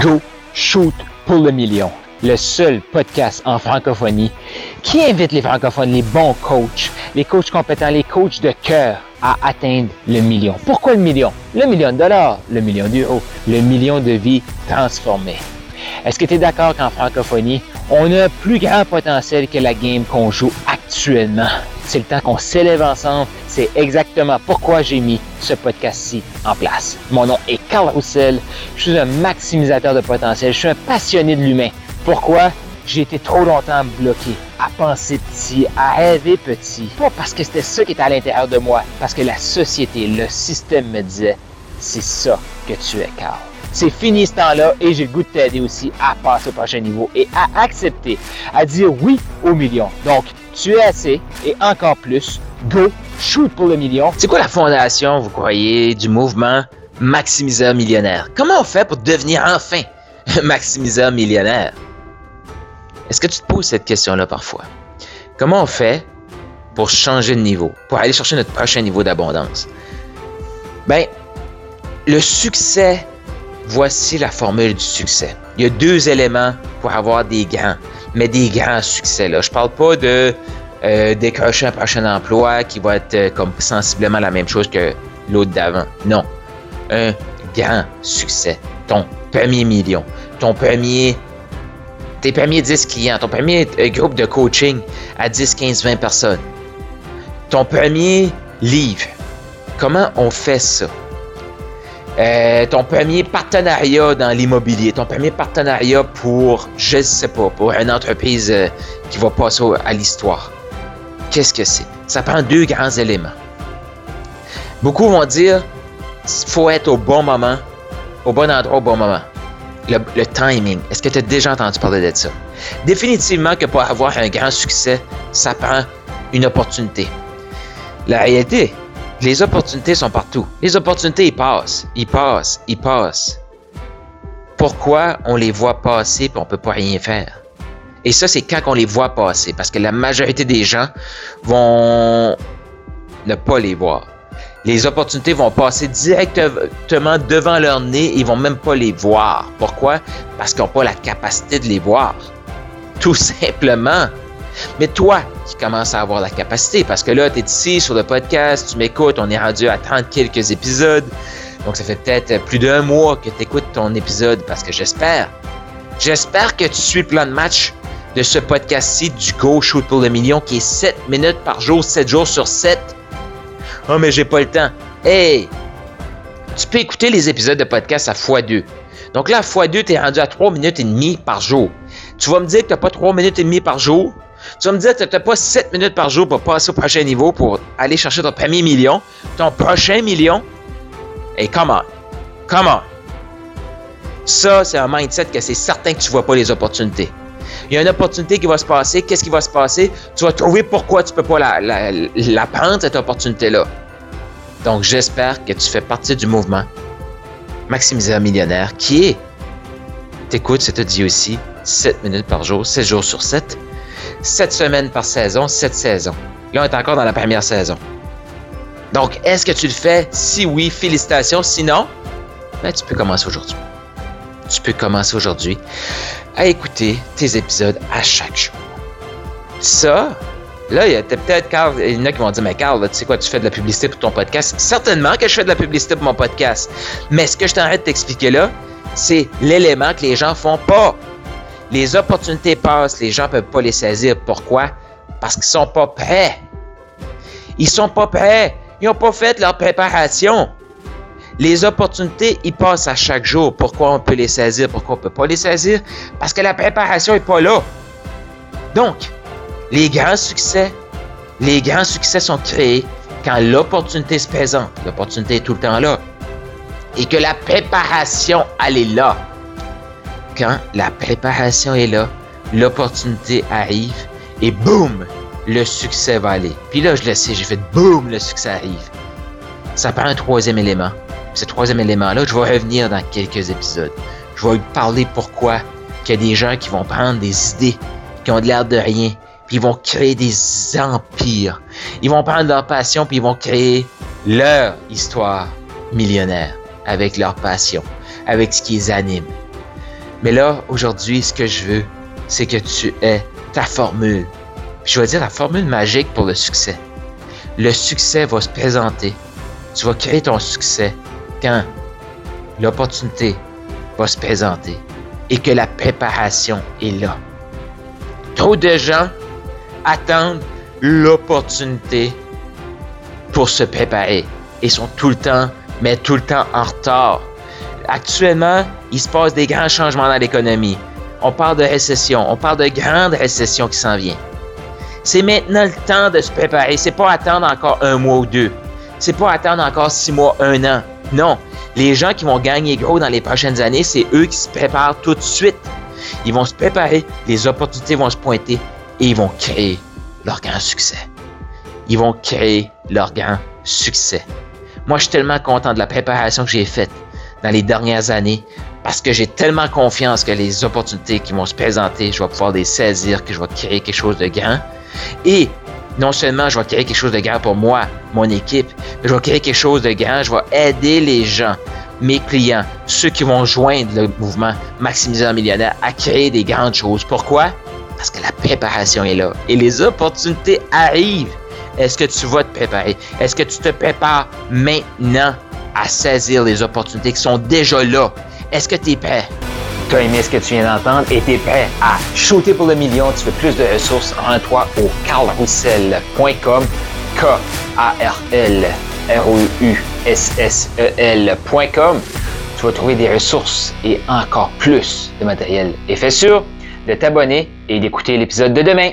Go Shoot pour le million, le seul podcast en francophonie qui invite les francophones, les bons coachs, les coachs compétents, les coachs de cœur à atteindre le million. Pourquoi le million? Le million de dollars, le million d'euros, le million de vies transformées. Est-ce que tu es d'accord qu'en francophonie, on a un plus grand potentiel que la game qu'on joue actuellement? C'est le temps qu'on s'élève ensemble. C'est exactement pourquoi j'ai mis ce podcast-ci en place. Mon nom est Carl Roussel. Je suis un maximisateur de potentiel. Je suis un passionné de l'humain. Pourquoi? J'ai été trop longtemps bloqué à penser petit, à rêver petit. Pas parce que c'était ça qui était à l'intérieur de moi, parce que la société, le système me disait, c'est ça que tu es, Carl. C'est fini ce temps-là et j'ai le goût de t'aider aussi à passer au prochain niveau et à accepter, à dire oui au million. Donc, tu es assez et encore plus. Go, shoot pour le million. C'est quoi la fondation, vous croyez, du mouvement maximiseur millionnaire? Comment on fait pour devenir enfin maximiseur millionnaire? Est-ce que tu te poses cette question-là parfois? Comment on fait pour changer de niveau, pour aller chercher notre prochain niveau d'abondance? Ben, le succès Voici la formule du succès. Il y a deux éléments pour avoir des grands, mais des grands succès. Là. Je parle pas de euh, décrocher un prochain emploi qui va être euh, comme sensiblement la même chose que l'autre d'avant. Non. Un grand succès. Ton premier million. Ton premier. Tes premiers 10 clients. Ton premier euh, groupe de coaching à 10, 15, 20 personnes. Ton premier livre. Comment on fait ça? Euh, ton premier partenariat dans l'immobilier, ton premier partenariat pour, je ne sais pas, pour une entreprise euh, qui va passer à l'histoire. Qu'est-ce que c'est? Ça prend deux grands éléments. Beaucoup vont dire, il faut être au bon moment, au bon endroit au bon moment. Le, le timing. Est-ce que tu as déjà entendu parler de ça? Définitivement que pour avoir un grand succès, ça prend une opportunité. La réalité, les opportunités sont partout. Les opportunités, ils passent, ils passent, ils passent. Pourquoi on les voit passer et on ne peut pas rien faire? Et ça, c'est quand on les voit passer, parce que la majorité des gens vont ne pas les voir. Les opportunités vont passer directement devant leur nez, ils vont même pas les voir. Pourquoi? Parce qu'ils n'ont pas la capacité de les voir. Tout simplement. Mais toi qui commences à avoir la capacité, parce que là, tu es ici sur le podcast, tu m'écoutes, on est rendu à 30 quelques épisodes. Donc, ça fait peut-être plus d'un mois que tu écoutes ton épisode, parce que j'espère, j'espère que tu suis le plan de match de ce podcast-ci du Go Shoot pour le million qui est 7 minutes par jour, 7 jours sur 7. Oh, mais j'ai pas le temps. Hey! Tu peux écouter les épisodes de podcast à x2. Donc là, à x2, tu es rendu à 3 minutes et demie par jour. Tu vas me dire que tu n'as pas 3 minutes et demie par jour? Tu vas me dire que tu n'as pas 7 minutes par jour pour passer au prochain niveau, pour aller chercher ton premier million, ton prochain million? Et comment? Comment? Ça, c'est un mindset que c'est certain que tu ne vois pas les opportunités. Il y a une opportunité qui va se passer. Qu'est-ce qui va se passer? Tu vas trouver pourquoi tu ne peux pas la, prendre, cette opportunité-là. Donc, j'espère que tu fais partie du mouvement Maximiseur millionnaire qui est, t'écoutes, c'est te dit aussi, 7 minutes par jour, 7 jours sur 7, 7 semaines par saison, 7 saisons. Là, on est encore dans la première saison. Donc, est-ce que tu le fais? Si oui, félicitations. Sinon, ben, tu peux commencer aujourd'hui. Tu peux commencer aujourd'hui à écouter tes épisodes à chaque jour. Ça, là, il y a peut-être Carl, il y en a qui vont dire, mais Carl, tu sais quoi, tu fais de la publicité pour ton podcast? Certainement que je fais de la publicité pour mon podcast. Mais ce que je t'arrête de t'expliquer là, c'est l'élément que les gens font pas. Les opportunités passent, les gens ne peuvent pas les saisir. Pourquoi? Parce qu'ils sont pas prêts. Ils sont pas prêts. Ils n'ont pas fait leur préparation. Les opportunités, ils passent à chaque jour. Pourquoi on peut les saisir? Pourquoi on ne peut pas les saisir? Parce que la préparation n'est pas là. Donc, les grands succès, les grands succès sont créés quand l'opportunité se présente. L'opportunité est tout le temps là. Et que la préparation, elle est là quand la préparation est là, l'opportunité arrive et boum, le succès va aller. Puis là, je le sais, j'ai fait boum, le succès arrive. Ça prend un troisième élément. Ce troisième élément-là, je vais revenir dans quelques épisodes. Je vais vous parler pourquoi qu'il y a des gens qui vont prendre des idées qui ont l'air de rien, puis ils vont créer des empires. Ils vont prendre leur passion, puis ils vont créer leur histoire millionnaire avec leur passion, avec ce qui les anime. Mais là, aujourd'hui, ce que je veux, c'est que tu aies ta formule. je vais dire la formule magique pour le succès. Le succès va se présenter. Tu vas créer ton succès quand l'opportunité va se présenter et que la préparation est là. Trop de gens attendent l'opportunité pour se préparer et sont tout le temps, mais tout le temps en retard. Actuellement, il se passe des grands changements dans l'économie. On parle de récession, on parle de grande récession qui s'en vient. C'est maintenant le temps de se préparer. C'est pas attendre encore un mois ou deux. C'est pas attendre encore six mois, un an. Non. Les gens qui vont gagner gros dans les prochaines années, c'est eux qui se préparent tout de suite. Ils vont se préparer, les opportunités vont se pointer et ils vont créer leur grand succès. Ils vont créer leur grand succès. Moi, je suis tellement content de la préparation que j'ai faite dans les dernières années parce que j'ai tellement confiance que les opportunités qui vont se présenter, je vais pouvoir les saisir, que je vais créer quelque chose de grand. Et non seulement je vais créer quelque chose de grand pour moi, mon équipe, mais je vais créer quelque chose de grand, je vais aider les gens, mes clients, ceux qui vont joindre le mouvement Maximiseur Millionnaire à créer des grandes choses. Pourquoi? Parce que la préparation est là et les opportunités arrivent. Est-ce que tu vas te préparer? Est-ce que tu te prépares maintenant? À saisir les opportunités qui sont déjà là? Est-ce que tu es prêt? Tu as aimé ce que tu viens d'entendre? Et tu es prêt à shooter pour le million? Tu veux plus de ressources? En toi au carlroussel.com. K-A-R-L R-O-U-S-S-E-L.com. Tu vas trouver des ressources et encore plus de matériel. Et fais sûr de t'abonner et d'écouter l'épisode de demain.